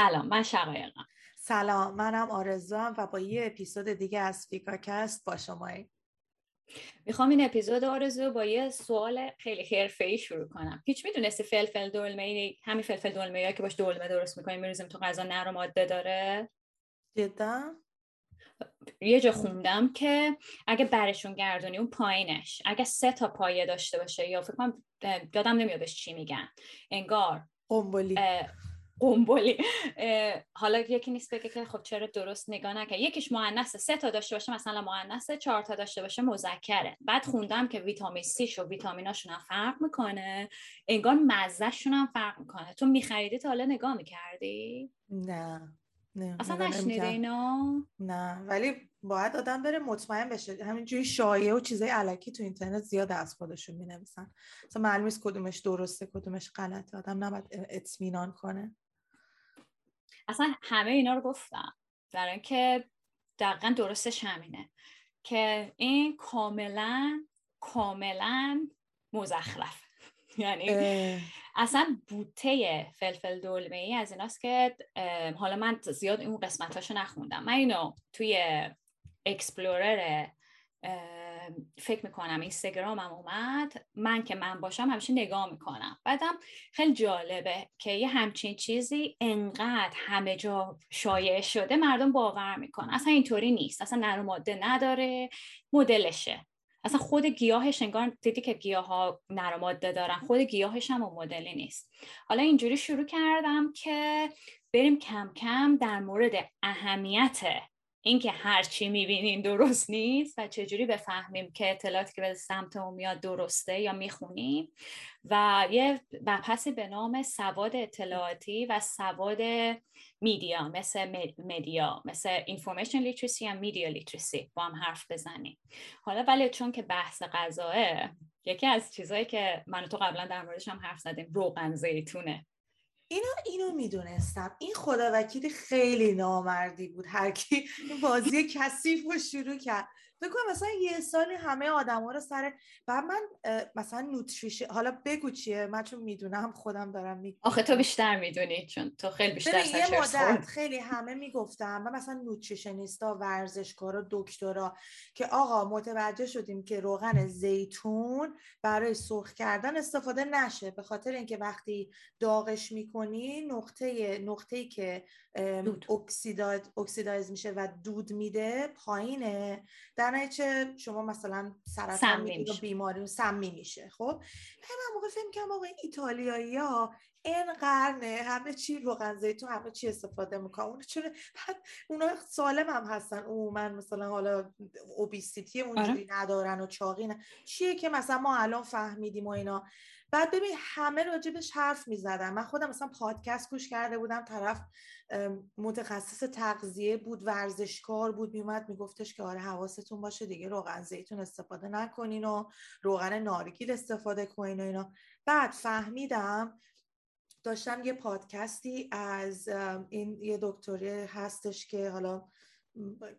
سلام من شقایقم. سلام منم آرزوام و با یه اپیزود دیگه از فیکاکست با شما می‌خوام این اپیزود آرزو با یه سوال خیلی ای شروع کنم. هیچ می‌دونستی فلفل دلمه ای همین فلفل دلمه که باش دلمه درست می‌کنیم میریزیم تو غذا نر و ماده داره؟ جدا؟ یه جا خوندم که اگه برشون گردونی اون پایینش اگه سه تا پایه داشته باشه یا فکر کنم یادم نمیادش چی میگن. انگار قنبلی. قنبلی حالا یکی نیست بگه که خب چرا درست نگاه نکرد. یکیش مؤنثه سه تا داشته باشه مثلا مؤنثه چهار تا داشته باشه مذکره. بعد خوندم که ویتامین C و ویتامیناشون هم فرق می‌کنه. انگار مزهشون هم فرق می‌کنه. تو میخریدی تا حالا نگاه می‌کردی؟ نه نه اصلا نشنیده اینا نه ولی باید آدم بره مطمئن بشه. همینجوری شایعه و چیزای علکی تو اینترنت زیاد از خودشون می نویسن مثلا معلوم کدومش درسته کدومش غلطه. آدم نباید اطمینان کنه. اصلا همه اینا رو گفتم. در اینکه دقیقا درستش همینه که این کاملا کاملا مزخرف. یعنی اصلا بوته فلفل دلمه ای از ایناست که حالا من زیاد اون قسمتاشو نخوندم. من اینو توی explore فکر می‌کنم اینستاگرامم اومد من که من باشم همیشه نگاه می‌کنم. بعدم خیلی جالبه که یه همچین چیزی انقدر همه جا شایع شده مردم باور می‌کنن. اصلا اینطوری نیست. اصلا نرو ماده نداره مدلشه. اصلا خود گیاهش انگار دیدی که گیاه ها نرماده دارن. خود گیاهش هم مدلی نیست. حالا اینجوری شروع کردم که بریم کم کم در مورد اهمیت اینکه هر چی می‌بینین درست نیست و چجوری بفهمیم که اطلاعاتی که به سمت میاد درسته یا می‌خونیم. و یه بحثی به نام سواد اطلاعاتی و سواد میدیا مثل مدیا مثل information literacy و media literacy. با هم حرف بزنیم. حالا ولی چون که بحث غذاه یکی از چیزهایی که من تو قبلا در موردش هم حرف زدیم روغن زیتونه. اینا اینو می‌دونستم. این خدا وکیلی خیلی نامردی بود هر کی بازی کثیف رو شروع کرد. فکر مثلا یه سالی همه آدما رو سر بعد من مثلا نوتریشن حالا بگو چیه؟ من چون می‌دونم خودم دارم میگم. آخه تو بیشتر می‌دونی چون تو خیلی بیشتر یه مدت خیلی همه می‌گفتم و مثلا نوتریشنیستا ورزشکارا دکترا که آقا متوجه شدیم که روغن زیتون برای سرخ کردن استفاده نشه به خاطر اینکه وقتی داغش می‌کنی نقطه نقطه‌ای که اکسیدایز میشه و دود میده پایینه. در در شما مثلا سرطان می‌گیری بیماری سمی میشه خب؟ من موقع فکر کنم آقا ایتالیایی ها این قرنه همه چی روغن زیتون همه چی استفاده می‌کنن. اون چرا؟ اونا سالم هم هستن. من مثلا حالا اوبیسیتی اونجوری آره. ندارن و چاقی نه. چیه که مثلا ما الان فهمیدیم و اینا؟ بعد ببین همه راجبش حرف می‌زدن. من خودم مثلا پادکست گوش کرده بودم طرف متخصص تغذیه بود ورزشکار بود میومد میگفتش که آره حواستون باشه دیگه روغن زیتون استفاده نکنین و روغن نارگیل استفاده کنین و اینا. بعد فهمیدم داشتم یه پادکستی از این یه دکتری هستش که حالا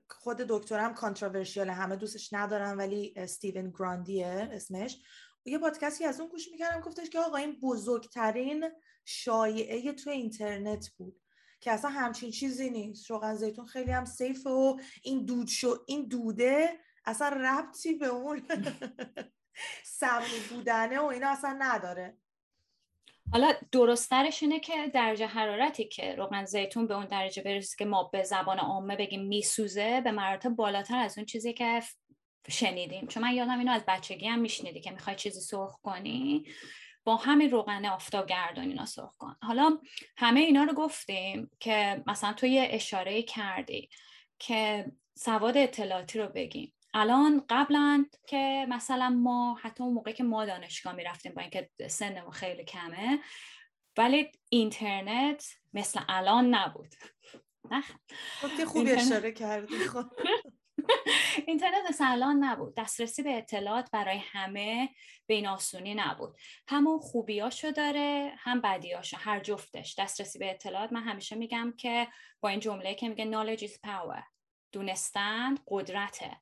خود دکترم کانتروورشیال همه دوستش ندارم ولی استیون گراندیه اسمش. یه پادکستی از اون گوش می‌کردم گفتش که آقا این بزرگترین شایعه تو اینترنت بود که اصلا همچین چیزی نیست. روغن زیتون خیلی هم سیفه و این دود شو این دوده اصلا ربطی به اون سمی بودنه و اینا اصلا نداره. حالا درسترش اینه که درجه حرارتی که روغن زیتون به اون درجه برسه که ما به زبان عامه بگیم میسوزه به مراتب بالاتر از اون چیزی که شنیدیم. چون من یادم اینو از بچگی هم میشنیدی که می‌خوای چیزی سرخ کنی با همین روغن آفتاب گردان اینا سرخ کن. حالا همه اینا رو گفتیم که مثلا تو یه اشاره کردی که سواد اطلاعاتی رو بگیم الان قبلا که مثلا ما حتی اون موقع که ما دانشگاه می‌رفتیم با اینکه سنمون خیلی کمه ولی اینترنت مثل الان نبود. نه؟ خوبی اشاره کردی خب. اینترنت الان نبود. دسترسی به اطلاعات برای همه به این آسونی نبود. همون خوبیاشو داره هم بدیاشو هر جفتش. دسترسی به اطلاعات من همیشه میگم که با این جمله که میگه knowledge is power دونستن قدرته.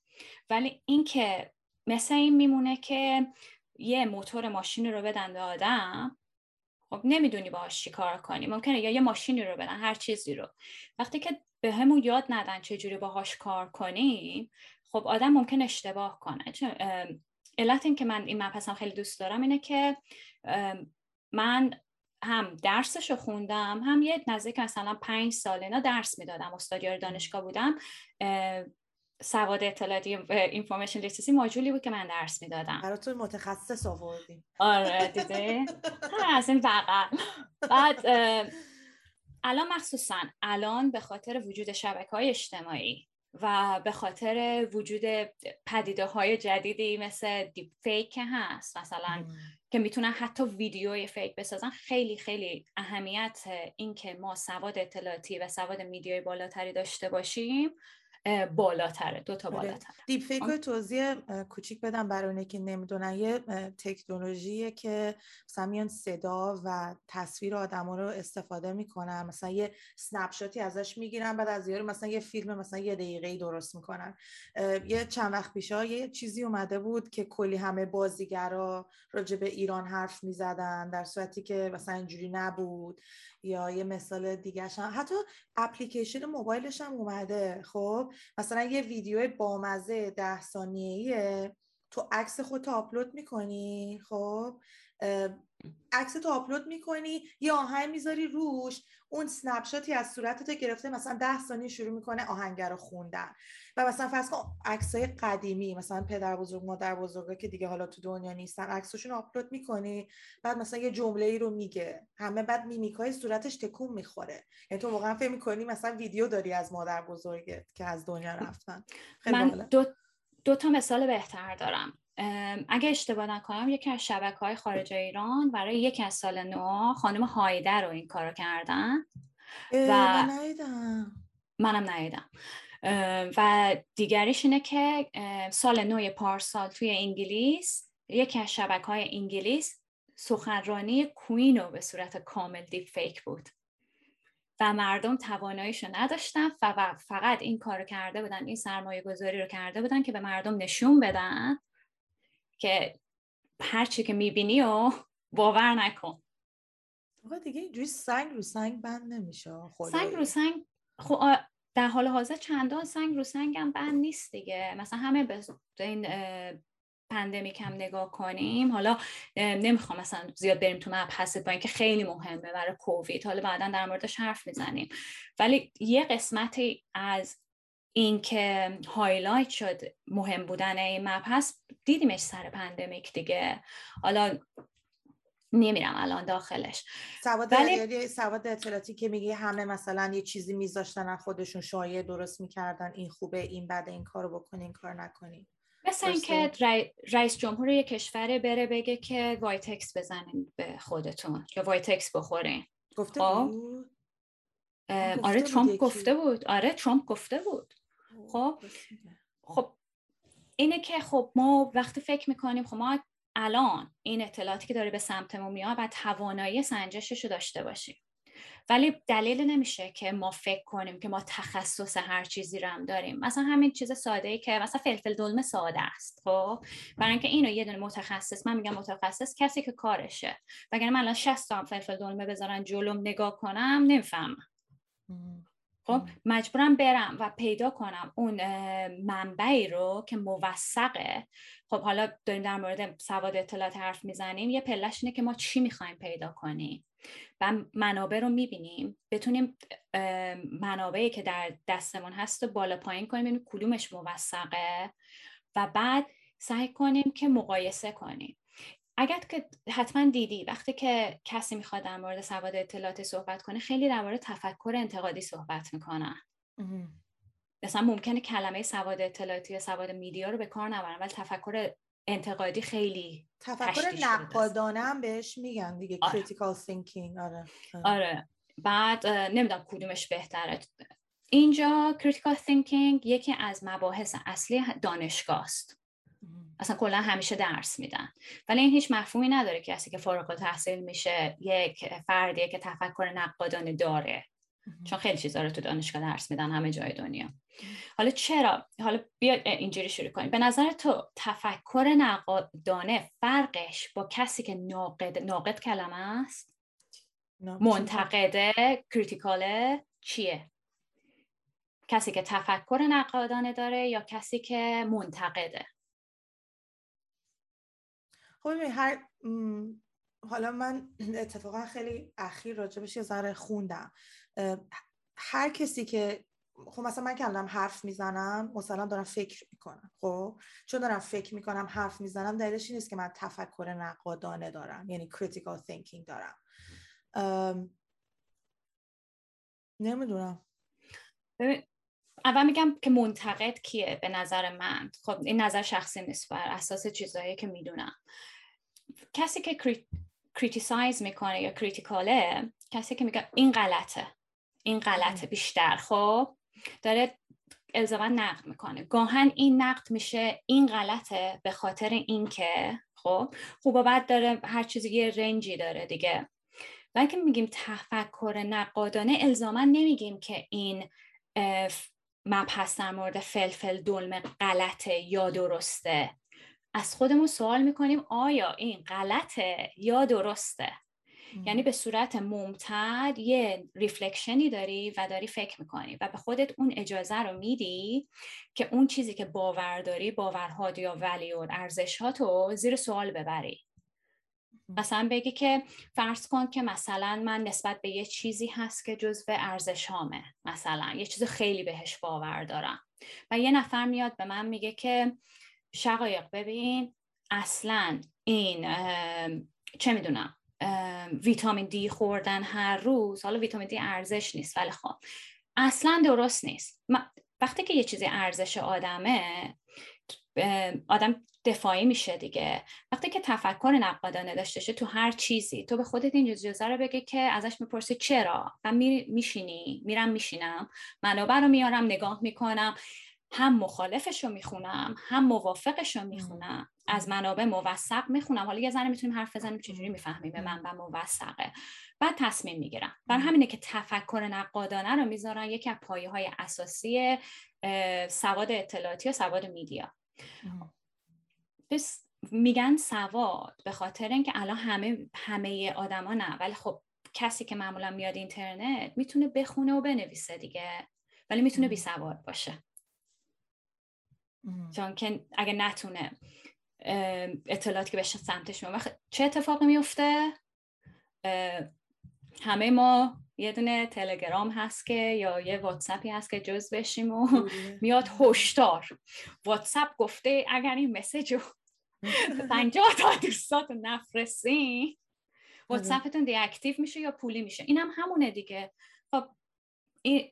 ولی اینکه مثل این میمونه که یه موتور ماشین رو بدن به آدم خب نمی‌دونی باهاش چی کار کنی. ممکنه یا یه ماشینی رو بدن هر چیزی رو. وقتی که به همون یاد ندن چجوری باهاش کار کنیم. خب آدم ممکن اشتباه کنه. علت این که من این مبحثم خیلی دوست دارم اینه که من هم درسش رو خوندم هم یه نزدیک مثلا پنج سال اینا درس می‌دادم. استادیار دانشگاه بودم. سواد اطلاعاتی اینفورمیشن لیترسی ماجولی بود که من درس می‌دادم. براتون متخصص آوردیم آره دیده. از این بعد الان مخصوصا الان به خاطر وجود شبکه های اجتماعی و به خاطر وجود پدیده های جدیدی مثل دیپ فیک که هست مثلا که می‌تونن حتی ویدیوی fake بسازن خیلی خیلی اهمیت این که ما سواد اطلاعاتی و سواد media ی بالاتری داشته باشیم بالاتره دو تا آره. بالاتره. دیپ فیک رو توضیح کوچیک بدم برای که نمی‌دونن. یه تکنولوژیه که مثلا میان صدا و تصویر آدم رو استفاده می‌کنن. مثلا یه سنپ شاتی ازش می‌گیرن بعد از یارو مثلا یه فیلم مثلا یه دقیقه درست می‌کنن. یه چند وقت پیشا یه چیزی اومده بود که کلی همه بازیگرا راجع به ایران حرف می‌زدن در صورتی که مثلا اینجوری نبود. یا یه مثال دیگه هم. حتی اپلیکیشن موبایلش هم اومده خب؟ مثلا یه ویدیو بامزه ده ثانیه‌ایه. تو عکس خودت آپلود می‌کنی؟ خب عکس تو آپلود می‌کنی یه آهنگ می‌ذاری روش اون سنپ شاتی از صورتت گرفته مثلا ده ثانیه شروع می‌کنه آهنگر رو خوندن. و مثلا فرض کن عکسای قدیمی مثلا پدر بزرگ مادر بزرگا که دیگه حالا تو دنیا نیستن عکسشون آپلود می‌کنی. بعد مثلا یه جمله ای رو میگه. همه بعد میمیکای صورتش تکون می‌خوره. یعنی تو واقعا فکر می‌کنی مثلا ویدیو داری از مادر بزرگت که از دنیا رفتن. من دو, دو تا مثال بهتر دارم. اگه اشتباه نکنم یکی از شبکه های خارج ایران برای یکی از سال نو خانم هایده رو این کارو کردن و منم نیدم و دیگریش اینه که سال نو پارسال توی انگلیس یکی از شبکه های انگلیس سخنرانی کوین رو به صورت کامل دیپ فیک بود. و مردم تواناییشو نداشتن و فقط این کارو کرده بودن این سرمایه گذاری رو کرده بودن که به مردم نشون بدن که هرچی که می‌بینی و باور نکن. آقا دیگه اینجوری سنگ رو سنگ بند نمیشه سنگ رو سنگ خب در حال حاضر چندان سنگ رو سنگ هم بند نیست دیگه. مثلا همه به این pandemic هم نگاه کنیم. حالا نمی‌خوام مثلا زیاد بریم تو مبحث با اینکه خیلی مهمه برای کووید. حالا بعدا در موردش حرف می‌زنیم. ولی یه قسمتی از این که highlight شد مهم بودن این مبحث دیدیمش سر pandemic دیگه. حالا نمیرم الان داخلش. سواد ولی... سواد اطلاعاتی که میگی همه مثلا یه چیزی میذاشتن خودشون شایعه درست می‌کردن این خوبه این بده این کارو بکنین کار نکنین مثل اینکه رئیس جمهور یه کشور بره بگه که وایتکس بزنین به خودتون یا وایتکس بخورین گفته خب؟ بود؟ آره ترامپ گفته بود. آره ترامپ گفته بود. خب خب؟ اینه که خب ما وقتی فکر می‌کنیم خب ما الان این اطلاعاتی که داره به سمتمون میاد و توانایی سنجشش رو داشته باشیم. ولی دلیل نمیشه که ما فکر کنیم که ما تخصص هر چیزی رو هم داریم. مثلا همین چیز ساده ای که مثلا فلفل دلمه ساده است خب؟ برای اینکه اینو یه دونه متخصص من میگم متخصص کسی که کارشه. وگرنه من الان 60 تا فلفل دلمه بذارن جلوم نگاه کنم نمی‌فهمم. خب مجبورم برم و پیدا کنم اون منبعی رو که موثقه. خب حالا داریم در مورد سواد اطلاعات حرف می‌زنیم. یه پلش اینه که ما چی می‌خوایم پیدا کنیم و منابع رو می‌بینیم. بتونیم منابعی که در دستمون هست رو بالا پایین کنیم ببینیم کدومش موثقه و بعد سعی کنیم که مقایسه کنیم. اگر که حتما دیدی وقتی که کسی می‌خواد در مورد سواد اطلاعاتی صحبت کنه خیلی در مورد تفکر انتقادی صحبت می‌کنن. مثلا ممکنه کلمه سواد اطلاعاتی یا سواد میدیا رو به کار نبرن ولی تفکر انتقادی خیلی تفکر نقادانه هم بهش میگن دیگه آره. critical thinking آره. آره. بعد نمی‌دونم کدومش بهتره. اینجا critical thinking یکی از مباحث اصلی دانشگاه است. اصلا کلا همیشه درس میدن. ولی این هیچ مفهومی نداره که کسی که فارغ تحصیل میشه یک فردیه که تفکر نقادانه داره. چون خیلی چیزا رو تو دانشگاه درس میدن همه جای دنیا. حالا چرا؟ حالا بیا اینجوری شروع کنیم. به نظر تو تفکر نقادانه فرقش با کسی که ناقد ناقد کلمه است؟ منتقده کریتیکاله چیه؟ کسی که تفکر نقادانه داره یا کسی که منتقده؟ خب هر حالا من اتفاقا خیلی اخیر راجبش یه ذره خوندم. هر کسی که خب مثلا من که حرف می‌زنم مثلا دارم فکر می‌کنم خب؟ چون دارم فکر می‌کنم حرف می‌زنم دلیلش این نیست که من تفکر نقادانه دارم یعنی critical thinking دارم. نمی‌دونم. اول میگم که منتقد کیه به نظر من؟ خب این نظر شخصی نیست بر اساس چیزهایی که می‌دونم. کسی که criticize می‌کنه یا critical ـه کسی که میگه این غلطه این غلطه بیشتر خب؟ داره الزاما نقد می‌کنه. گاهن این نقد میشه این غلطه به خاطر اینکه خب؟ خوب و بد داره هر چیزی یه رنجی داره دیگه. ولی که میگیم تفکر نقادانه الزاما نمیگیم که این مبحث در مورد فلفل دلمه غلطه یا درسته؟ از خودمون سوال می‌کنیم آیا این غلطه یا درسته؟ یعنی به صورت ممتد یه ریفلکشنی داری و داری فکر می‌کنی و به خودت اون اجازه رو میدی که اون چیزی که باور داری باورها یا ولیور ارزشهاتو زیر سوال ببری. مثلا بگی که فرض کن که مثلا من نسبت به یه چیزی هست که جزو ارزش هامه مثلا یه چیز خیلی بهش باور دارم. و یه نفر میاد به من میگه که شقایق ببین اصلا این چه می‌دونم ویتامین دی خوردن هر روز حالا ویتامین دی ارزش نیست ولی خب اصلا درست نیست. وقتی که یه چیزی ارزش آدمه آدم دفاعی میشه دیگه. وقتی که تفکر نقادانه داشته شه تو هر چیزی. تو به خودت این جزء رو بگه که ازش می‌پرسی چرا؟ و میشینی؟ میرم میشینم. منابع رو میارم نگاه می‌کنم. هم مخالفش رو می‌خونم هم موافقش رو می‌خونم. از منابع موثق می‌خونم. حالا یه زنه می‌تونیم حرف بزنیم چجوری می‌فهمیم به منبع موثقه. بعد تصمیم می‌گیرم. برای همینه که تفکر نقادانه رو می‌ذارن یکی از پایه های اساسی سواد اطلاعاتی و سواد میدیا. بس میگن سواد به خاطر اینکه الان همه همه آدما نه ولی خب کسی که معمولا میاد اینترنت می‌تونه بخونه و بنویسه دیگه. ولی می‌تونه بی سواد باشه. چون که اگه نتونه اطلاعاتی که بشه سمتش میومد چه اتفاقی میفته؟ همه ما یه دونه تلگرام هست که یا یه واتساپی هست که جز بشیم و میاد هشدار. واتساپ گفته اگر این message رو پنجاه تا دوستاتون نفرستین. واتساپتون deactive میشه یا پولی میشه؟ این هم همونه دیگه. خب این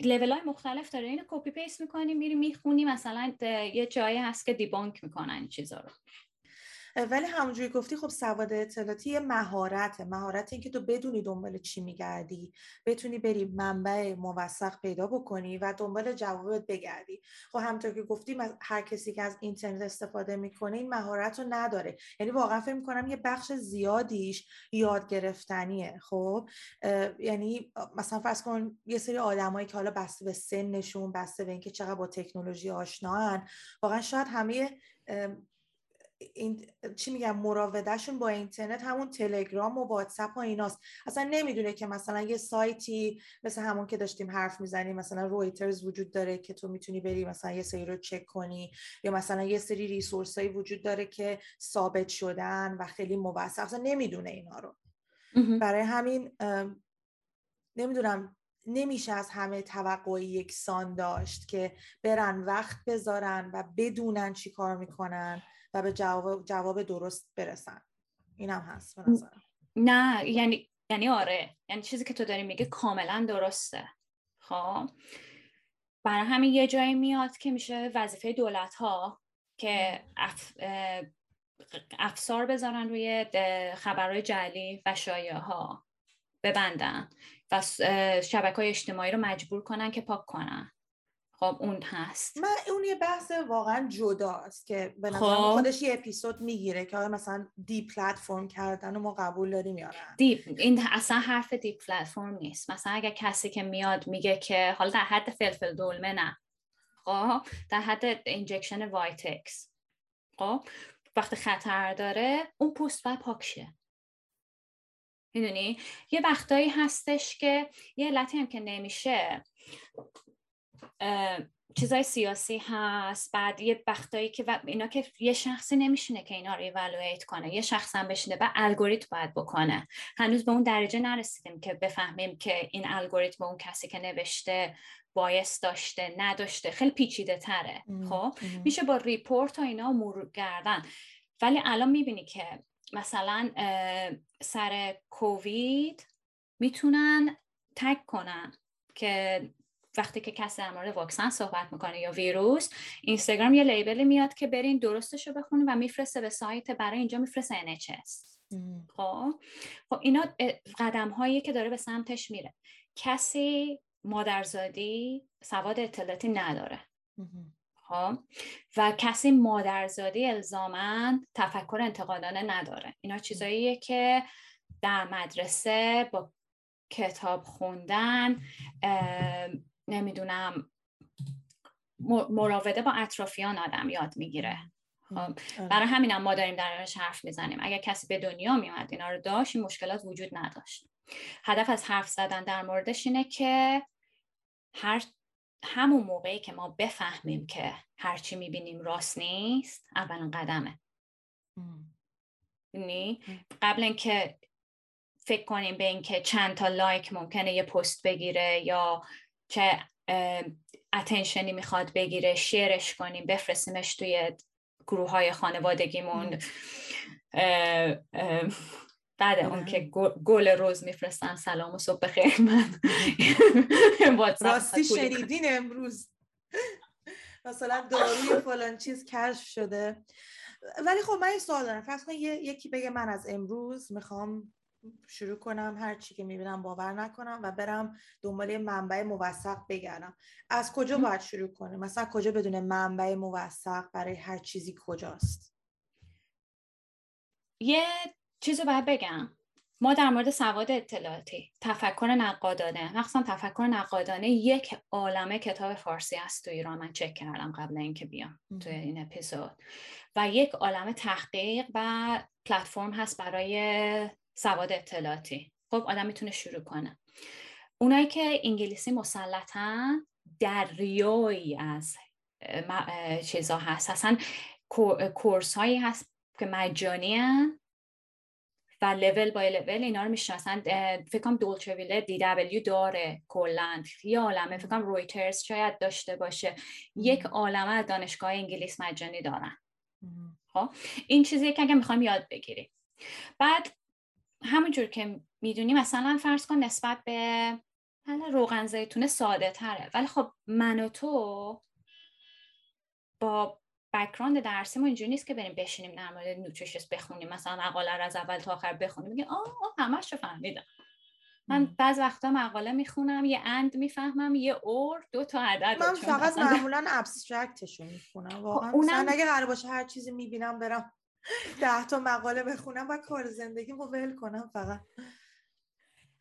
لیول های مختلف داره. اینو copy paste می‌کنیم میری می‌خونی مثلا یه جایی هست که debunk می‌کنن این چیزا رو. ولی همونجوری گفتی خب سواد اطلاعاتی یه مهارته. مهارت این که تو بدونی دنبال چی میگردی بتونی بری منبع موثق پیدا بکنی و دنبال جوابت بگردی. خب همونطور که گفتی هر کسی که از اینترنت استفاده می‌کنه این مهارت رو نداره. یعنی واقعا فکر می‌کنم یه بخش زیادیش یاد گرفتنیه. خب یعنی مثلا فرض کن یه سری آدمایی که حالا بسته به سنشون بسته به اینکه چقدر با تکنولوژی آشنان واقعا شاید همه این چی میگم مراودهشون با اینترنت همون تلگرام و واتساپ و ایناست. اصلا نمی‌دونه که مثلا یه سایتی مثل همون که داشتیم حرف می‌زنیم مثلا رویترز وجود داره که تو می‌تونی بری مثلا یه سری رو چک کنی یا مثلا یه سری ریسورس هایی وجود داره که ثابت شدن و خیلی موثق اصلا نمی‌دونه اینا رو. برای همین نمی‌دونم نمیشه از همه توقع یکسان داشت که برن وقت بذارن و بدونن چی کار می‌کنن. و به جواب, جواب درست برسن. اینم هست به نه یعنی یعنی آره. یعنی چیزی که تو داری میگه کاملا درسته. خب. برای همین یه جایی میاد که میشه وظیفه دولت ها که اف... افسار بذارن روی خبرهای جعلی و شایعه ها ببندن و شبکه های اجتماعی رو مجبور کنن که پاک کنن. خب اون هست. من اون یه بحث واقعا جداست که به نظر خب. خودش یه اپیزود می‌گیره که مثلا دی پلتفرم کردن و ما قبول داریم یا دیپ این اصلا حرف دی پلتفرم نیست. مثلا اگر کسی که میاد میگه که حالا در حد فلفل دولمه نه. خب در حد اینجکشن وایتکس خب وقتی خطر داره اون پست باید پاکشه می‌دونی؟ یه وقتایی هستش که یه علتی هم که نمیشه. چیزای سیاسی هست بعد یه وقتایی که اینا که یه شخصی نمیشینه که اینا رو ایوالویت کنه یه شخص هم بشینه و الگوریتم باید بکنه. هنوز به اون درجه نرسیدیم که بفهمیم که این الگوریتم اون کسی که نوشته بایست داشته نداشته خیلی پیچیده تره خب؟ میشه با ریپورت و اینا مرور کردن. ولی الان می‌بینی که مثلا سر کووید می‌تونن تک کنن که وقتی که کسی در مورد واکسن صحبت می‌کنه یا ویروس اینستاگرام یه لیبلی میاد که برین درستش رو بخونین و میفرسته به سایت برای اینجا میفرسته NHS خب؟ خب اینا قدم هایی که داره به سمتش میره. کسی مادرزادی سواد اطلاعاتی نداره. خب؟ و کسی مادرزادی الزامن تفکر انتقادانه نداره. اینا چیزاییه که در مدرسه با کتاب خوندن نمی‌دونم مراوده با اطرافیان آدم یاد می‌گیره. خب آره. برای همینم ما داریم درش حرف می‌زنیم. اگر کسی به دنیا میومد اینا رو داشت این مشکلات وجود نداشت. هدف از حرف زدن در موردش اینه که هر همون موقعی که ما بفهمیم که هرچی می‌بینیم راست نیست اولین قدمه. یعنی قبل اینکه فکر کنیم به اینکه چند تا لایک ممکنه یه پست بگیره یا چه اتنشنی می‌خواد بگیره شیرش کنیم بفرستیمش توی گروه های خانوادگیمون بعد اون که گل روز میفرستن سلام و صبح بخیر. من راستی شنیدین امروز؟ مثلا داروی فلان چیز کشف شده. ولی خب من این سوال دارم. فرض یکی بگه من از امروز می‌خوام شروع کنم هر چی که می‌بینم باور نکنم و برم دنبال منبع موثق بگردم. از کجا باید شروع کنه مثلا کجا بدون منبع موثق برای هر چیزی کجاست؟ یه چیزو باید بگم. ما در مورد سواد اطلاعاتی تفکر نقادانه مخصوصا تفکر نقادانه یک عالمه کتاب فارسی است تو ایران. من چک کردم قبل اینکه بیام توی این اپیزود. و یک عالمه تحقیق و پلتفرم هست برای سواد اطلاعاتی. خب آدم می‌تونه شروع کنه. اونایی که انگلیسی مسلطن دریایی از چیزا هست. اصلا کورس هایی هست که مجانی و لول بای لول اینا رو می‌شناسن. فکر کنم دولچه ویله دی دبلیو داره کلند. یه عالمه. فکر کنم رویترز شاید داشته باشه. یک عالمه دانشگاه انگلیس مجانی دارن. خب این چیزی که اگه می‌خوایم یاد بگیریم. بعد همونجور که می‌دونی مثلا فرض کن نسبت به روغن زیتون ساده تره ولی خب من و تو با بکراند درسی ما اینجوری نیست که بریم بشینیم در مورد نوتریشنس بخونیم. مثلا مقاله رو از اول تا آخر بخونیم. میگه آه, آه همش رو فهمیدم. من بعض وقتا مقاله می‌خونم یه اند می‌فهمم یه اور دو تا عدد من فقط معمولا abstract شو می‌خونم خب واقعا. اونم... اگه قرار باشه هر چیزی می‌بینم برم ده تا مقاله بخونم و کار زندگی رو ول کنم فقط.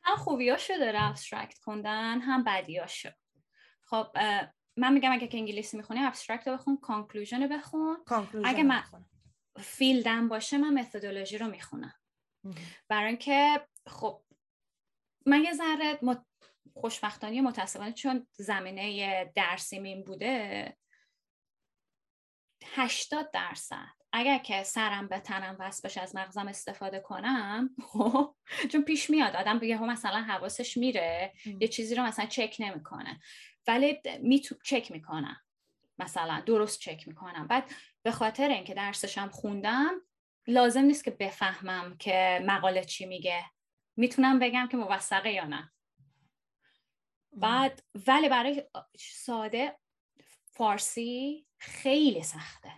هم خوبیاشو داره abstract خوندن هم بدیاشو. خب من میگم اگه که انگلیسی می‌خونی abstract رو بخون conclusion رو بخون. اگه من field م باشه من متدولوژی رو می‌خونم. برای اینکه خب من یه ذره مت... خوشبختانه متاسفانه چون زمینه درسی مین بوده 80 درصد. اگر که سرم به تنم وصل بشه از مغزم استفاده کنم خب چون پیش میاد آدم بگه مثلا حواسش میره یه چیزی رو مثلا چک نمی‌کنه. ولی می چک می‌کنم. مثلا درست چک می‌کنم. بعد به خاطر اینکه درسشم خوندم لازم نیست که بفهمم که مقاله چی میگه. می‌تونم بگم که موثقه یا نه. بعد ولی برای ساده فارسی خیلی سخته.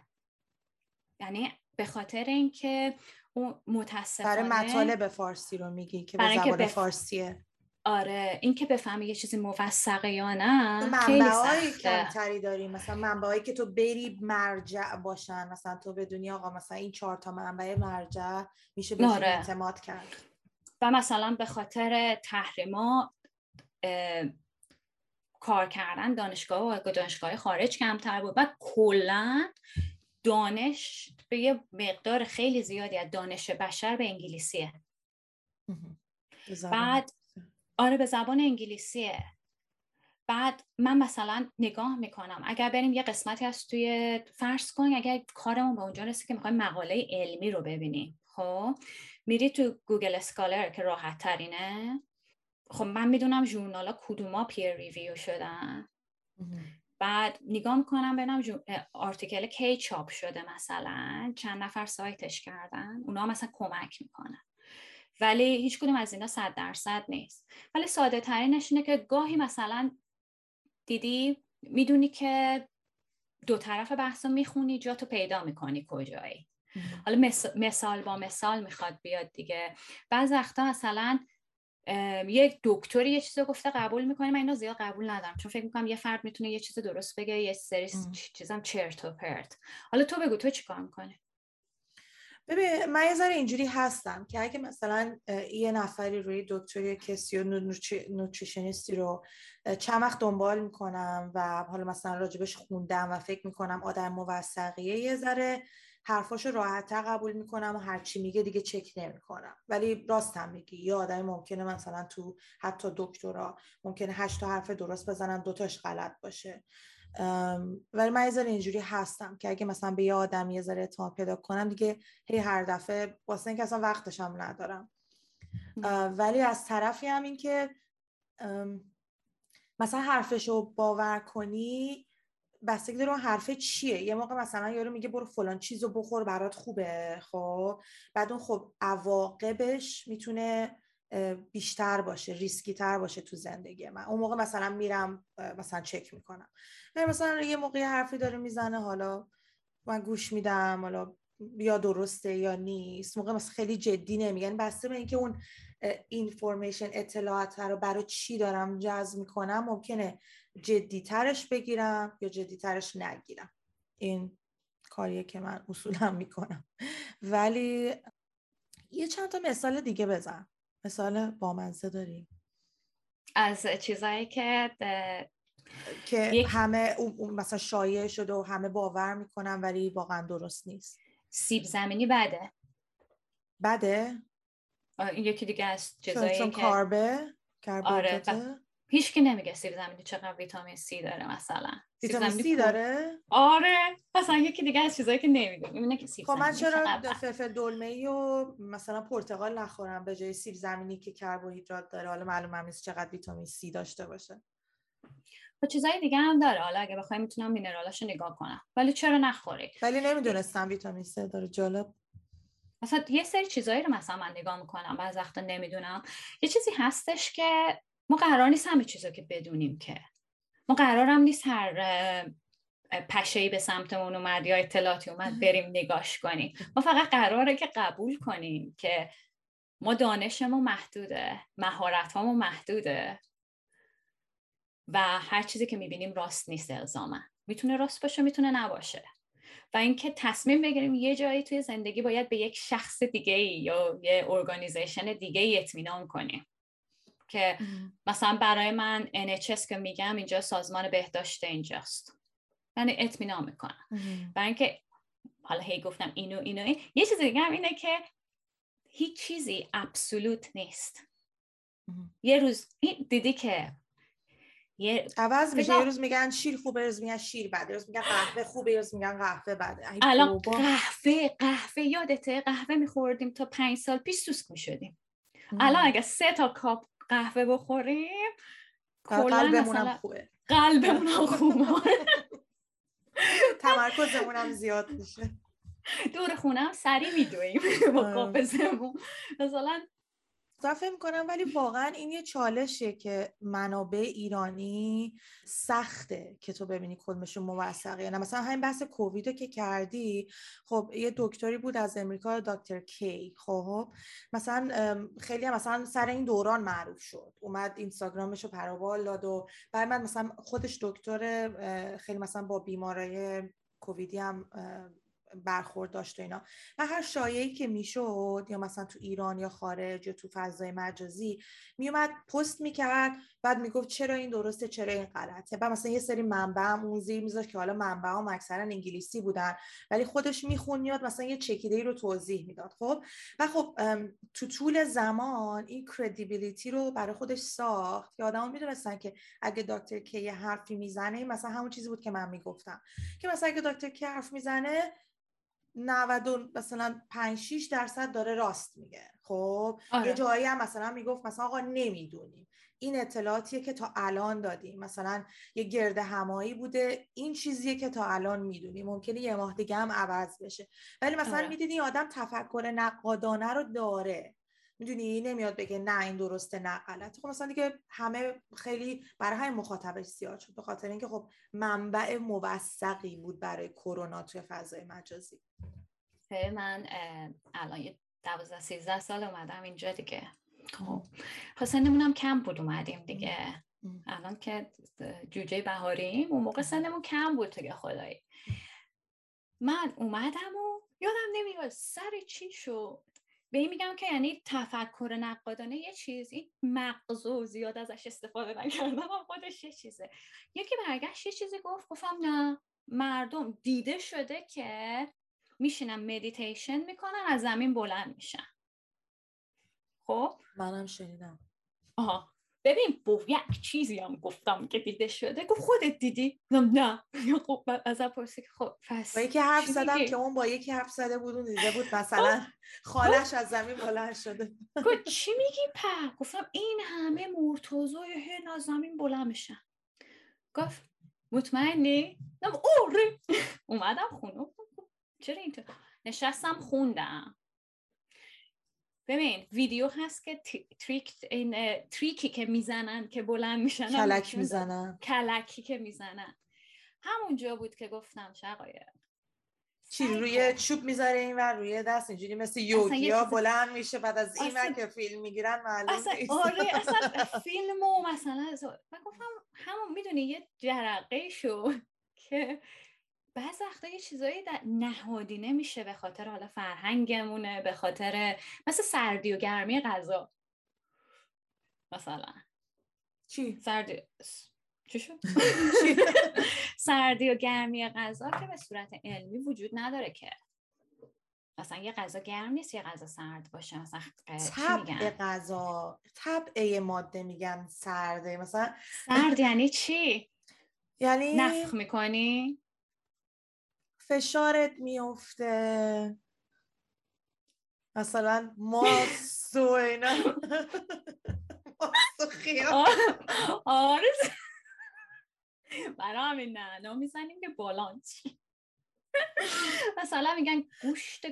یعنی به خاطر اینکه اون متاسفانه برای مطالب فارسی رو میگی که به زبان فارسیه. آره این که بفهمی یه چیزی موثقه یا نه خیلی سخته. کمتری داریم مثلا منبعی که تو بری مرجع باشن. مثلا تو بدونی آقا مثلا این چهار تا منبع مرجع میشه بهش آره. اعتماد کرد. و مثلا به خاطر تحریما کار کردن دانشگاه و دانشگاه خارج کمتر بود. و کلا دانش به یه مقدار خیلی زیادی از دانش بشر به انگلیسیه. بعد آره به زبان انگلیسیه. بعد من مثلا نگاه می‌کنم. اگر بریم یه قسمتی از توی فرض کن اگر کارمون به اونجا رسید که می‌خوایم مقاله علمی رو ببینیم. خب میری تو Google Scholar که راحت ترینه خب من می‌دونم journal ا کدوما peer review شدن. بعد نگاه می‌کنم ببینم article کی چاپ شده مثلا. چند نفر cite ش کردن. اونا مثلا کمک می‌کنن. ولی هیچ کدوم از اینا صد درصد نیست. ولی ساده ترینش اینه که گاهی مثلا دیدی می‌دونی که دو طرف بحث می‌خونی جا تو پیدا می‌کنی کجایی. حالا مثال با مثال می‌خواد بیاد دیگه. بعض وقتا مثلا یک دکتری یه چیز گفته قبول می‌کنه من اینو زیاد قبول ندارم. چون فکر می‌کنم یه فرد می‌تونه یه چیز درست بگه یه سری چیزم چرت و پرت. حالا تو بگو تو چیکار می‌کنه ببین من یه ذره اینجوری هستم که اگه مثلا یه نفری روی دکتری کسی و نوتریشنیستی رو چند وقت دنبال می‌کنم و حالا مثلا راجبش خوندم و فکر می‌کنم آدم موثقیه یه ذره حرفاشو راحتتر قبول می‌کنم و هرچی میگه دیگه چک نمی‌کنم. ولی راستم میگی. یه آدمی ممکنه مثلا تو حتی دکترا ممکنه هشت تا حرف درست بزنن دوتاش غلط باشه. ولی من یه ذره اینجوری هستم که اگه مثلا به یه آدم یه ذره اعتماد پیدا کنم دیگه هی هر دفعه واسه اینکه اصلا وقتشم ندارم. ولی از طرفی هم این که مثلا حرفش رو باور کنی بستگی داره حرفه چیه. یه موقع مثلا یارو میگه برو فلان چیزو بخور برات خوبه. خب؟ بعد اون خب عواقبش می‌تونه بیشتر باشه ریسکی تر باشه تو زندگی من. اون موقع مثلا میرم مثلا چک می‌کنم. مثلا یه موقع حرفی داره می‌زنه حالا من گوش میدم حالا یا درسته یا نیست. موقع مثلا خیلی جدی نمیگن یعنی بسته به اینکه اون اینفورمیشن اطلاعات رو برای چی دارم جذب می‌کنم ممکنه جدی ترش بگیرم یا جدی ترش نگیرم؟ این کاریه که من اصولا می‌کنم. ولی یه چند تا مثال دیگه بزن. مثال بامزه داری از چیزایی که که همه مثلا شایع شده و همه باور می‌کنن ولی واقعا درست نیست. سیب زمینی بده. بده. یکی دیگه از چیزایی که کاربه آره هیچ کی نمیگه سیب زمینی چقدر ویتامین سی داره مثلا. ویتامین سی داره؟ آره. مثلا یکی دیگه از چیزایی که نمیگه. اینه که سیب خب من چرا فلفل دلمه ای و مثلا پرتقال نخورم به جای سیب زمینی که کربوهیدرات داره؟ حالا معلوم نیست چقدر ویتامین سی داشته باشه. و چیزای دیگه هم داره. حالا اگه بخوای می‌تونم مینرالاشو نگاه کنم. ولی چرا نخوری؟ ولی نمی‌دونستم ویتامین سی داره. جالب. مثلا یه سری چیزایی رو مثلا من نگاه می‌کنم. بعض وقتا نمی‌دونم. یه چیزی هستش که ما قرار نیست همه چیزا که بدونیم که. ما قرارم نیست هر پشهی به سمتمون اومد یا اطلاعاتی اومد بریم نگاش کنیم. ما فقط قراره که قبول کنیم که ما دانشمون محدوده مهارتمون محدوده و هر چیزی که می‌بینیم راست نیست الزاما. می‌تونه راست باشه می‌تونه نباشه. و اینکه تصمیم بگیریم یه جایی توی زندگی باید به یک شخص دیگه یا یه ارگانیزیشن دیگه ای اطمینان کنیم. که مثلا برای من NHS که میگم اینجا سازمان بهداشت اینجاست. یعنی اطمینان می‌کنم. برای اینکه حالا هی گفتم اینو اینو این. یه چیز دیگه هم اینه که هیچ چیزی ابسولوت نیست. یه روز دیدی که یه عوض میشه یه روز میگن شیر خوبه روز میگن شیر بده روز میگن قهوه خوبه روز میگن قهوه بده. الان قهوه قهوه یادته؟ قهوه میخوردیم تا پنج سال پیش سوسک می‌شدیم. الان اگه سه تا کاپ قهوه بخوریم. قلبمون خوبه قلبمون هم خوبه. تمرکزمون هم زیاد میشه. دور خونم سری میدویم. با قابزمون مثلا فکر کنم ولی واقعا این یه چالشه که منابع ایرانی سخته که تو ببینی کدومشون موثقه یعنی مثلا همین بحث کووید که کردی خب یه دکتری بود از امریکا دکتر کی. خب مثلا خیلی هم مثلا سر این دوران معروف شد. اومد اینستاگرامش رو پروبال داد و بعد من مثلا خودش دکتر خیلی مثلا با بیمارای کوویدی هم برخورد داشت و اینا. و هر شایعی که می‌شد یا مثلا تو ایران یا خارج یا تو فضای مجازی میومد پست می‌کرد بعد می‌گفت چرا این درسته چرا این غلطه. بعد مثلا یه سری منبع هم اون زیر میذاشت که حالا منبع هم اکثرا انگلیسی بودن ولی خودش میخون میاد مثلا یه چکیده رو توضیح می‌داد خب؟ و خب تو طول زمان این کردیبیلیتی رو برای خودش ساخت که آدما می‌دونستن که اگه دکتر کی حرفی می‌زنه مثلا همون چیزی بود که من می‌گفتم. که مثلا اگه دکتر کی حرف می‌زنه 90 مثلا 5 6 درصد داره راست میگه. خب آره. یه جایی هم مثلا می‌گفت مثلا آقا نمی‌دونیم. این اطلاعاتیه که تا الان دادیم. مثلا یه گرد همایی بوده. این چیزیه که تا الان می‌دونیم. ممکنه یه ماه دیگه هم عوض بشه. ولی مثلا آره. می‌دونی آدم تفکر نقادانه رو داره. می‌دونی؟ نمیاد بگه نه این درسته نه غلط خب مثلا دیگه همه خیلی برای همین مخاطبش زیاد شد به خاطر اینکه خب منبع موثقی بود برای کرونا توی فضای مجازی. من الان یه دوازده سیزده سال اومدم اینجا دیگه. خب خب سنمون کم بود اومدیم دیگه. الان که جوجه بهاریم اون موقع سنمون کم بود دیگه خدایی. من اومدم و یادم نمیاد سر چی شد؟ به این میگم که یعنی تفکر نقادانه یه چیز این مغزو زیاد ازش استفاده نکردم خودش یه چیزه. یکی برگشت یه چیزی گفت گفتم نه مردم دیده شده که میشینن مدیتیشن می‌کنن از زمین بلند میشن. خب؟ منم شنیدم. آها. ببین بو یک چیزی هم گفتم که دیده شده. گفت خودت دیدی؟ نه. خب از پرسی که خب پس با یکی حرف زدم که اون با یکی حرف زده بود اون دیده بود مثلا خالش از زمین بلند شده. گفت چی میگی په گفتم این همه مرتضای هن از زمین بلند میشن. گفت مطمئنی؟ نم اوره اومدم خونه. چرا اینطور؟ نشستم خوندم. ببین ویدیو هست که تریک این تریکی که می‌زنن که بلند میشن. کلک می‌زنن. کلکی که می‌زنن. همونجا بود که گفتم شقایق. چی روی چوب می‌ذاره این ور روی دست اینجوری مثل یوگیا بلند میشه بعد از این ور که فیلم می‌گیرن معلوم اصلا آره اصلا فیلمو مثلا من گفتم همون می‌دونی یه جرقه شو که بعض وقتا یه چیزایی در نهادینه میشه به خاطر حالا فرهنگمونه به خاطر مثل سردی و گرمی غذا مثلا چی؟ سردی چی شد؟ سردی و گرمی غذا که به صورت علمی وجود نداره که مثلا یه غذا گرم نیست یه غذا سرد باشه مثلا طبع غذا طبع ماده میگن سرده مثلا سرد یعنی چی؟ یعنی نفخ می‌کنی؟ فشارت میفته مثلا ماست و اینا. ماست و آره. برای همین نه. می‌زنیم که بالانچی مثلا میگن گوشت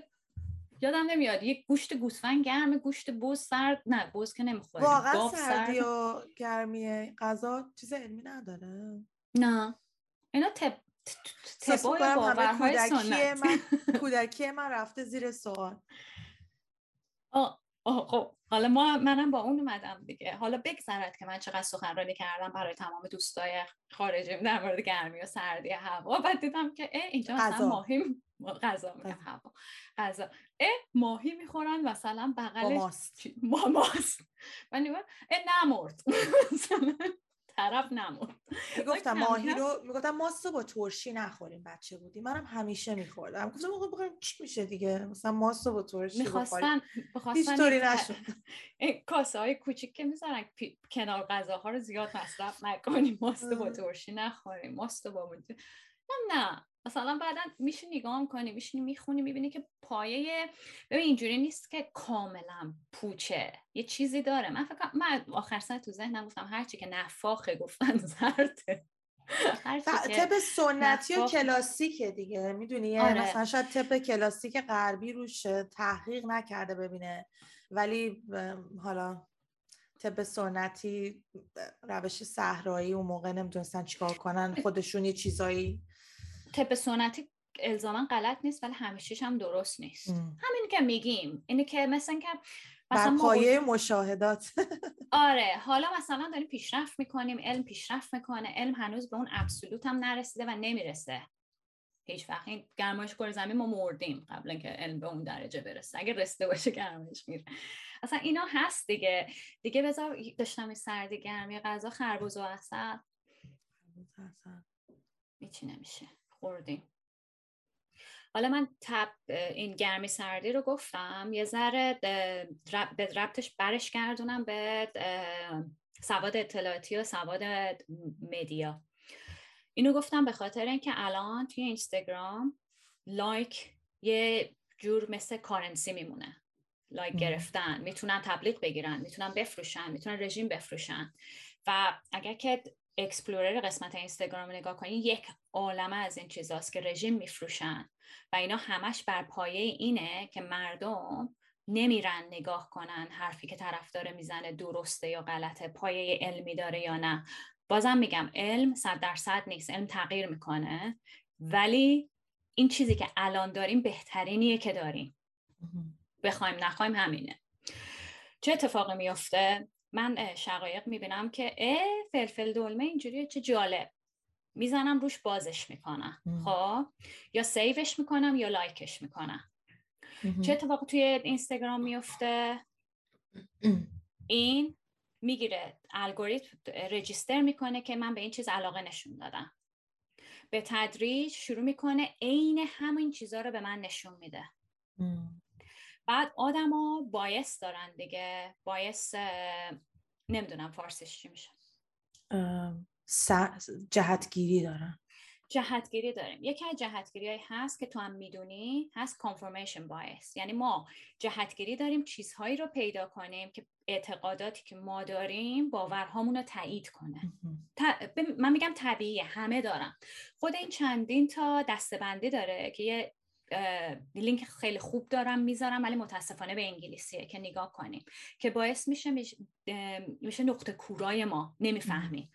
یادم نمیاد یک گوشت گوسفند گرم گوشت بوز سرد. نه بوز که نمی‌خوره واقعا سردی و گرمی غذا چیز علمی نداره. نه. اینا تب تبای باورهای کودکی من کودکی من رفته زیر سوال. آه خب حالا ما منم با اون اومدم دیگه. حالا بگذرد که من چقدر سخنرانی کردم برای تمام دوستای خارجی در مورد گرمی و سردی هوا. بعد دیدم که اینجا مثلا ماهی غذا میگم هوا. غذا. اه ماهی می‌خورن مثلا بغلش ماست. ما ماست. من نمرد. طرف نمون می‌گفتم ماهی رو می‌گفتم ماست با ترشی نخوریم بچه بودیم. منم همیشه میخوردم. گفتم آقا بخوریم چی میشه دیگه؟ مثلا ماست با ترشی می‌خواستن طوری نشد. کاسه های کوچیک که می‌ذارن کنار غذاها رو زیاد مصرف نکنیم. ماست با ترشی نخوریم. ماست با نه نه. مثلا بعدا میشه نگاه کنی میشینی می‌خونی می‌بینی که پایه ببین اینجوری نیست که کاملا پوچه. یه چیزی داره. من فکر من آخر سر تو ذهنم گفتم هرچی که نفاخه گفتن زرده. طب سنتی و کلاسیکه دیگه. می‌دونی؟ آره. مثلا شاید طب کلاسیک غربی روش تحقیق نکرده ببینه. ولی حالا طب سنتی روش صحرایی اون موقع نمی‌دونستن چیکار کنن. خودشون یه چیزایی طب سنتی الزاما غلط نیست ولی همیشهش هم درست نیست. همین که میگیم. اینه که مثلا که بر پایه مشاهدات. آره. حالا مثلا داریم پیشرفت می‌کنیم علم پیشرفت می‌کنه علم هنوز به اون ابسولوت هم نرسیده و نمی‌رسه. هیچ وقت. این گرمایش کره زمین ما مردیم قبل اینکه علم به اون درجه برسه. اگه رسیده باشه گرمایش میره. اصلا اینا هست دیگه. دیگه بذار داشتم سردی گرمی غذا خربوز و اصل. هیچی نمیشه. خوردیم. حالا من تب این گرمی سردی رو گفتم یه ذره به ربطش برش گردونم به سواد اطلاعاتی و سواد مدیا. اینو گفتم به خاطر اینکه الان توی اینستاگرام like یه جور مثل currency میمونه. like گرفتن می‌تونن تبلیغ بگیرن می‌تونن بفروشن می‌تونن رژیم بفروشن. و اگر که explore قسمت اینستاگرام نگاه کنید یک عالمه از این چیزاست که رژیم میفروشن و اینا همش بر پایه اینه که مردم نمیرن نگاه کنن حرفی که طرف داره می‌زنه درسته یا غلطه پایه علمی داره یا نه. بازم میگم علم صد درصد نیست علم تغییر می‌کنه ولی این چیزی که الان داریم بهترینیه که داریم. بخوایم نخوایم همینه. چه اتفاقی میفته من شقایق می‌بینم که اه فلفل دلمه اینجوریه چه جالب. می‌زنم روش بازش می‌کنم خب؟ یا سیوش می‌کنم یا لایکش می‌کنم. چه اتفاقی توی اینستاگرام میفته این می‌گیره الگوریتم رجیستر می‌کنه که من به این چیز علاقه نشون دادم. به تدریج شروع می‌کنه عین همین چیزها رو به من نشون میده. بعد آدما بایس دارن دیگه. بایس نمی‌دونم فارسش چی میشه. جهتگیری دارن. جهتگیری داریم. یکی از جهتگیری هست که تو هم می‌دونی هست confirmation bias. یعنی ما جهتگیری داریم چیزهایی رو پیدا کنیم که اعتقاداتی که ما داریم باورهامون رو تایید کنه. من میگم طبیعیه همه دارم خود این چندین تا دستبندی داره که یه لینک خیلی خوب دارم می‌ذارم ولی متاسفانه به انگلیسیه که نگاه کنیم. که باعث میشه میشه نقطه کورای ما نمی‌فهمیم.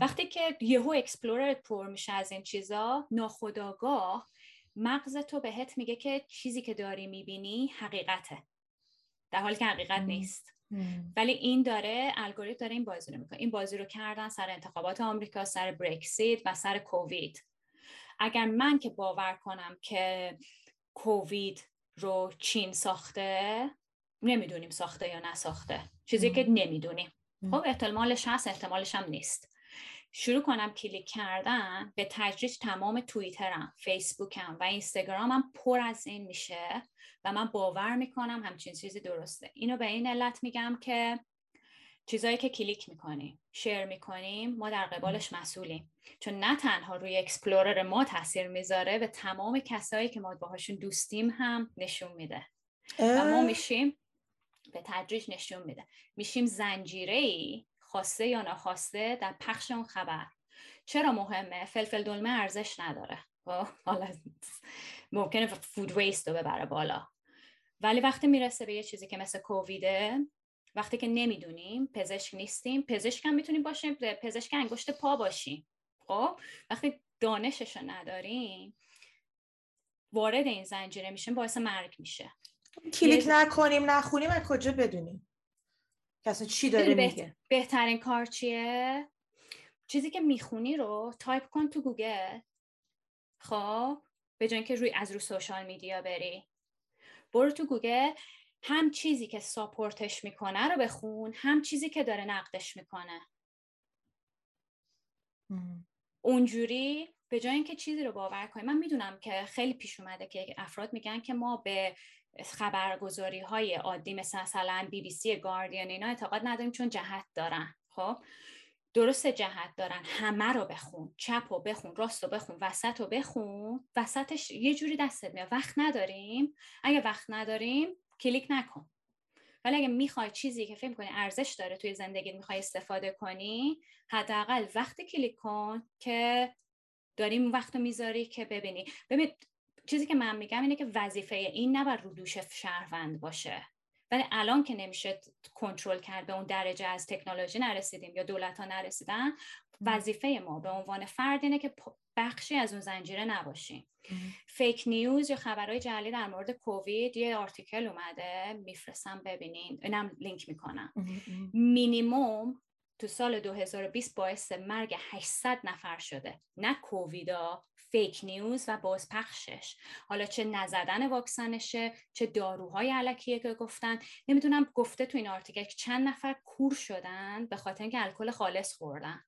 وقتی که یهو اکسپلوررت پر میشه از این چیزا ناخداگاه مغز تو بهت میگه که چیزی که داری می‌بینی حقیقته. در حالی که حقیقت نیست. ولی این داره الگوریتم داره این بازی رو می‌کنه. این بازی رو کردن سر انتخابات آمریکا سر برکسیت و سر کووید اگر من که باور کنم که کووید رو چین ساخته نمی‌دونیم ساخته یا نساخته. چیزی که نمی‌دونیم. خب احتمالش هست احتمالش هم نیست. شروع کنم کلیک کردن به تجریج تمام توییترم فیسبوکم و اینستاگرامم پر از این میشه و من باور می‌کنم همچین چیزی درسته. اینو به این علت میگم که چیزایی که کلیک می‌کنیم share می‌کنیم ما در قبالش مسئولیم. چون نه تنها روی explore ما تاثیر می‌ذاره به تمام کسایی که ما باهاشون دوستیم هم نشون میده. و ما میشیم به تدریج نشون میده. میشیم زنجیره ای خواسته یا ناخواسته در پخش اون خبر. چرا مهمه؟ فلفل دلمه ارزش نداره. خب، حالا ممکنه فود ویست رو ببره بالا. ولی وقتی می‌رسه به یه چیزی که مثل کوویده وقتی که نمی‌دونیم پزشک نیستیم. پزشک هم می‌تونیم باشیم پزشک انگشت پا باشیم. خب؟ وقتی دانشش رو نداریم وارد این زنجیره میشیم باعث مرگ میشه. کلیک نکنیم نخونیم از کجا بدونیم؟ کسی چی داره میگه؟ بهترین کار چیه؟ چیزی که می‌خونی رو تایپ کن تو گوگل. خب؟ به جای که روی از رو social media بری. برو تو گوگل. هم چیزی که support ش می‌کنه رو بخون هم چیزی که داره نقدش می‌کنه. اونجوری به جای اینکه چیزی رو باور کنیم من می‌دونم که خیلی پیش اومده که افراد میگن که ما به خبرگزاری های عادی مثل مثلا بی بی سی گاردین اینا اعتقاد نداریم چون جهت دارن خب؟ درست جهت دارن. همه رو بخون چپ رو بخون راست رو بخون وسط رو بخون. وسطش یه جوری دستت میاد. وقت نداریم. اگه وقت نداریم کلیک نکن. ولی اگه می‌خوای چیزی که فکر کنی ارزش داره توی زندگی می‌خوای استفاده کنی حداقل وقتی کلیک کن که داریم وقت می‌ذاری که ببینی. ببین چیزی که من میگم اینه که وظیفه این نباید رو دوش شهروند باشه. ولی الان که نمیشه کنترل کرد به اون درجه از تکنولوژی نرسیدیم یا دولت ها نرسیدن وظیفه ما به عنوان فرد اینه که بخشی از اون زنجیره نباشیم. fake news یا خبرهای جعلی در مورد کووید یه article اومده میفرستم ببینین اینم لینک می‌کنم. مینیموم تو سال 2020 باعث مرگ 800 نفر شده. نه کووید ا fake news و بازپخشش. حالا چه نزدن واکسنشه چه داروهای الکیه که گفتن. نمی‌دونم گفته تو این article چند نفر کور شدن به خاطر اینکه الکل خالص خوردن.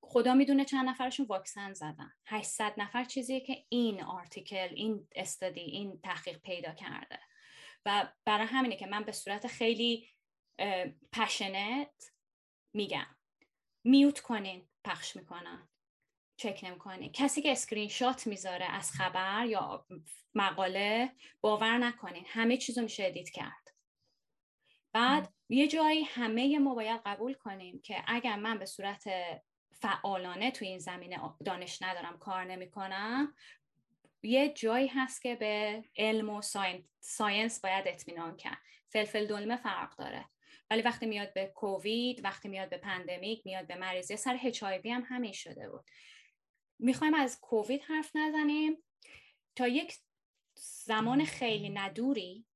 خدا می‌دونه چند نفرشون واکسن زدن. 800 نفر چیزیه که این article این study این تحقیق پیدا کرده. و برای همینه که من به صورت خیلی passionate میگم. mute کنین پخش می‌کنن. چک نمی‌کنین. کسی که اسکرین شات می‌ذاره از خبر یا مقاله باور نکنین. همه چیزو میشه edit کرد. بعد یه جایی همه ما باید قبول کنیم که اگر من به صورت فعالانه تو این زمینه دانش ندارم کار نمی‌کنم یه جایی هست که به علم و science باید اطمینان کرد. فلفل دلمه فرق داره. ولی وقتی میاد به کووید وقتی میاد به pandemic میاد به مریضی سر HIV هم همین شده بود. می‌خوایم از کووید حرف نزنیم. تا یک زمان خیلی ندوری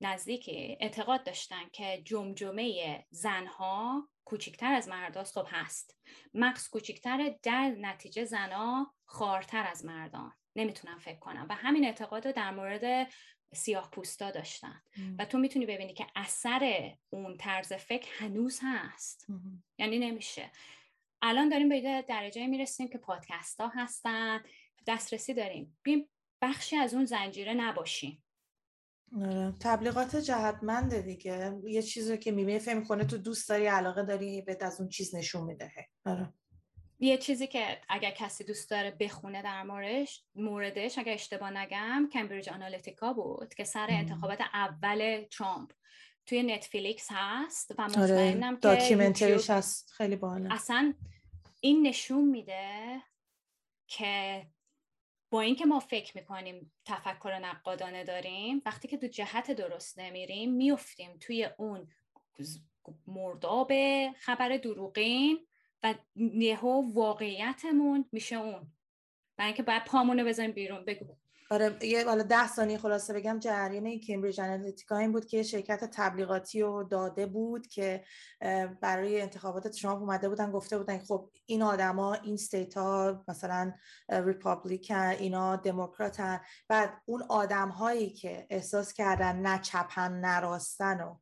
نزدیکی اعتقاد داشتن که جمجمه زنها کوچکتر از مرداست خب هست. مغز کوچکتر در نتیجه زنها خارتر از مردان. نمی‌تونم فکر کنم. و همین اعتقاد رو در مورد سیاه پوستا داشتن. و تو می‌تونی ببینی که اثر اون طرز فکر هنوز هست. یعنی نمیشه. الان داریم به یه درجه می‌رسیم که پادکست ها هستن. دسترسی داریم. بیم بخشی از اون زنجیره نباشیم. آره. تبلیغات جهتمنده دیگه. یه چیزی که می‌بینی فهم کنه تو دوست داری علاقه داری بهت از اون چیز نشون میده آره. یه چیزی که اگر کسی دوست داره بخونه در موردش موردش اگر اشتباه نگم کمبریج آنالیتیکا بود که سر انتخابات اول ترامپ توی نتفلیکس هست و آره، مطمئنم که داکیومنتریش هست خیلی باحاله. اصلا این نشون میده که با اینکه ما فکر می‌کنیم تفکر نقادانه داریم وقتی که تو جهت درست نمیریم میفتیم توی اون مرداب خبر دروغین و یهو واقعیتمون میشه اون. برای اینکه باید پامونو بزنیم بیرون بگو. آره یه حالا ده ثانیه خلاصه بگم جریان این کمبریج آنالیتیکا این بود که شرکت تبلیغاتی رو داده بود که برای انتخابات ترامپ اومده بودن گفته بودن خب این آدما این state ها مثلا Republican اینا دموکراتن. بعد اون آدم هایی که احساس کردن نه چپن نه راستن و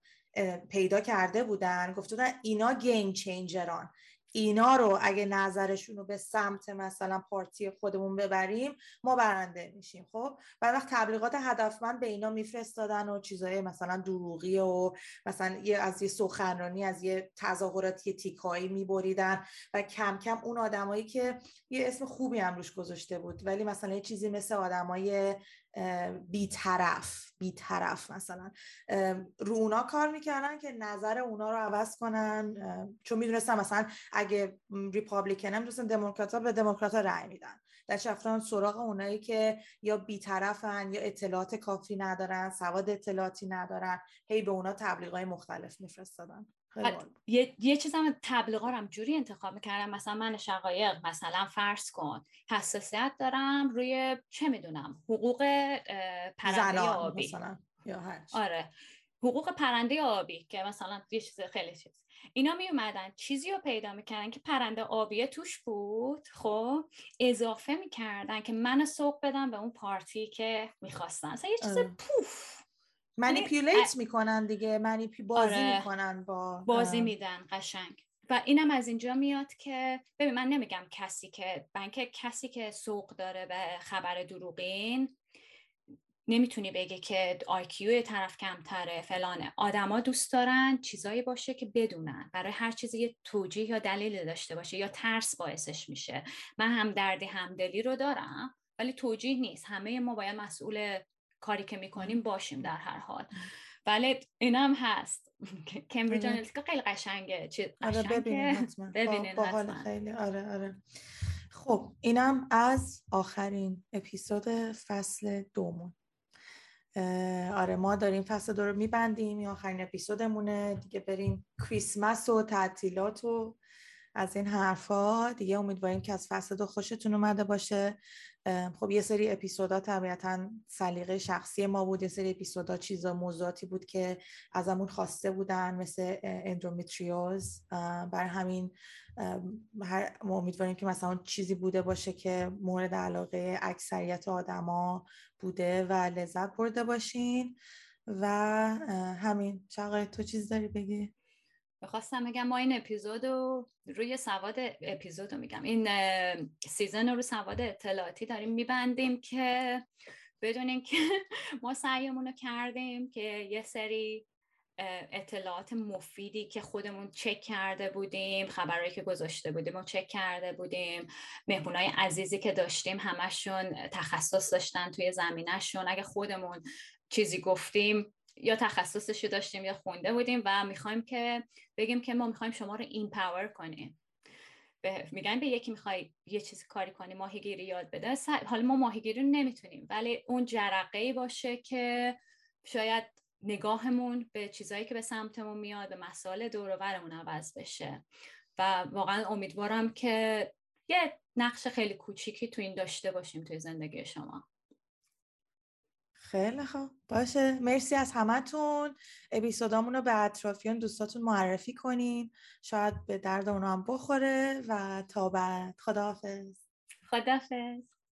پیدا کرده بودن گفته بودن اینا game changer ان اینا رو اگه نظرشون رو به سمت مثلا party خودمون ببریم ما برنده میشیم خب؟ بعد وقت تبلیغات هدفمند به اینا میفرستادن و چیزای مثلا دروغی و مثلا یه از یه سخنرانی از یه تظاهراتی تیکایی میبریدن و کم کم اون آدمایی که یه اسم خوبی هم روش گذاشته بود ولی مثلا یه چیزی مثل آدمای بیطرف بیطرف مثلا. رو اونا کار می‌کردن که نظر اونا رو عوض کنن. چون می‌دونستن مثلا اگه ریپابلیکن هم دوستن دموکرات به دموکرات رأی میدن. در رفتن سراغ اونایی که یا بیطرفن یا اطلاعات کافی ندارن سواد اطلاعاتی ندارن. هی به اونا تبلیغای مختلف میفرستادن. یه, یه چیز هم تبلیغا هم جوری انتخاب می‌کردم مثلا من شقایق مثلا فرض کن حساسیت دارم روی چه می‌دونم حقوق پرنده آبی. مثلا. یا آره. حقوق پرنده آبی که مثلا یه چیز خیلی چیز. اینا می اومدن چیزی رو پیدا می‌کردن که پرنده آبیه توش بود خب اضافه می‌کردن که من سوق بدم به اون پارتی که می‌خواستن. مثلا یه چیز آره. پوف. منیپیولیت می‌کنن دیگه منیپی بازی آره. می‌کنن با بازی میدن قشنگ. و اینم از اینجا میاد که ببین من نمیگم کسی که بنک کسی که سوق داره به خبر دروغین نمی‌تونی بگی که آیکیو طرف کمتره فلانه. آدما دوست دارن چیزایی باشه که بدونن. برای هر چیزی یه توجیه یا دلیل داشته باشه یا ترس باعثش میشه. من هم دردی همدلی رو دارم ولی توجیه نیست. همه ما باید مسئول کاری که می‌کنیم باشیم در هر حال. ولی اینم هست. کمبریج آره. آنالیتیکا خیلی قشنگه. چی آره ببینین خیلی. آره آره. خب اینم از آخرین اپیزود فصل دومون. آره ما داریم فصل دو رو میبندیم. آخرین اپیزودمونه. دیگه بریم کریسمس و تعطیلات و از این حرفا دیگه امیدواریم که از فصل دو خوشتون اومده باشه. خب یه سری اپیزودا طبیعتا سلیقه شخصی ما بود. یه سری اپیزودا چیزا موضوعاتی بود که ازمون خواسته بودن مثل اندرومیتریوز بر همین ما امیدواریم که مثلا چیزی بوده باشه که مورد علاقه اکثریت آدما بوده و لذت برده باشین. و همین. شقای تو چیز داری بگی؟ می‌خواستم بگم ما این اپیزود رو روی سواد اپیزود رو میگم. این سیزن رو سواد اطلاعاتی داریم میبندیم که بدونیم که ما سعیمون رو کردیم که یه سری اطلاعات مفیدی که خودمون چک کرده بودیم خبرهایی که گذاشته بودیم و چک کرده بودیم. مهمونای عزیزی که داشتیم همشون تخصص داشتن توی زمینهشون. اگه خودمون چیزی گفتیم یا تخصصش داشتیم یا خونده بودیم و می‌خوایم که بگیم که ما می‌خوایم شما رو این پاور کنیم. به میگن به یکی می‌خوای یه چیزی کاری کنی ماهیگیری یاد بده. حالا ما ماهیگیری رو نمی‌تونیم ولی اون جرقه ای باشه که شاید نگاهمون به چیزایی که به سمتمون میاد به مسائل دور و عوض بشه. و واقعا امیدوارم که یه نقش خیلی کوچیکی تو این داشته باشیم توی زندگی شما. خیلی خوب. باشه. مرسی از همتون. اپیزودامون رو به اطرافیان دوستاتون معرفی کنین. شاید به درد اونا هم بخوره و تا بعد. خداحافظ. خداحافظ.